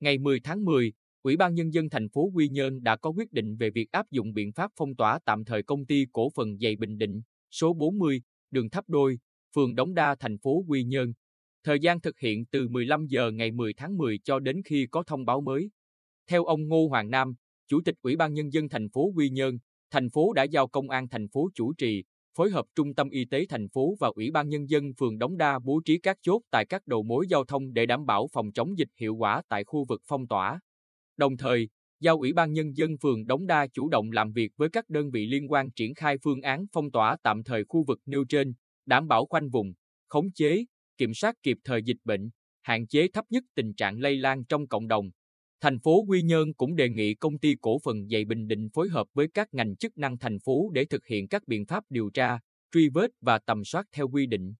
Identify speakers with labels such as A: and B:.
A: Ngày 10 tháng 10, Ủy ban Nhân dân thành phố Quy Nhơn đã có quyết định về việc áp dụng biện pháp phong tỏa tạm thời công ty cổ phần giày Bình Định, số 40, đường Tháp Đôi, phường Đống Đa, thành phố Quy Nhơn. Thời gian thực hiện từ 15 giờ ngày 10 tháng 10 cho đến khi có thông báo mới. Theo ông Ngô Hoàng Nam, Chủ tịch Ủy ban Nhân dân thành phố Quy Nhơn, thành phố đã giao công an thành phố chủ trì, phối hợp Trung tâm Y tế thành phố và Ủy ban Nhân dân phường Đống Đa bố trí các chốt tại các đầu mối giao thông để đảm bảo phòng chống dịch hiệu quả tại khu vực phong tỏa. Đồng thời, giao Ủy ban Nhân dân phường Đống Đa chủ động làm việc với các đơn vị liên quan triển khai phương án phong tỏa tạm thời khu vực nêu trên, đảm bảo khoanh vùng, khống chế, kiểm soát kịp thời dịch bệnh, hạn chế thấp nhất tình trạng lây lan trong cộng đồng. Thành phố Quy Nhơn cũng đề nghị công ty cổ phần giày Bình Định phối hợp với các ngành chức năng thành phố để thực hiện các biện pháp điều tra, truy vết và tầm soát theo quy định.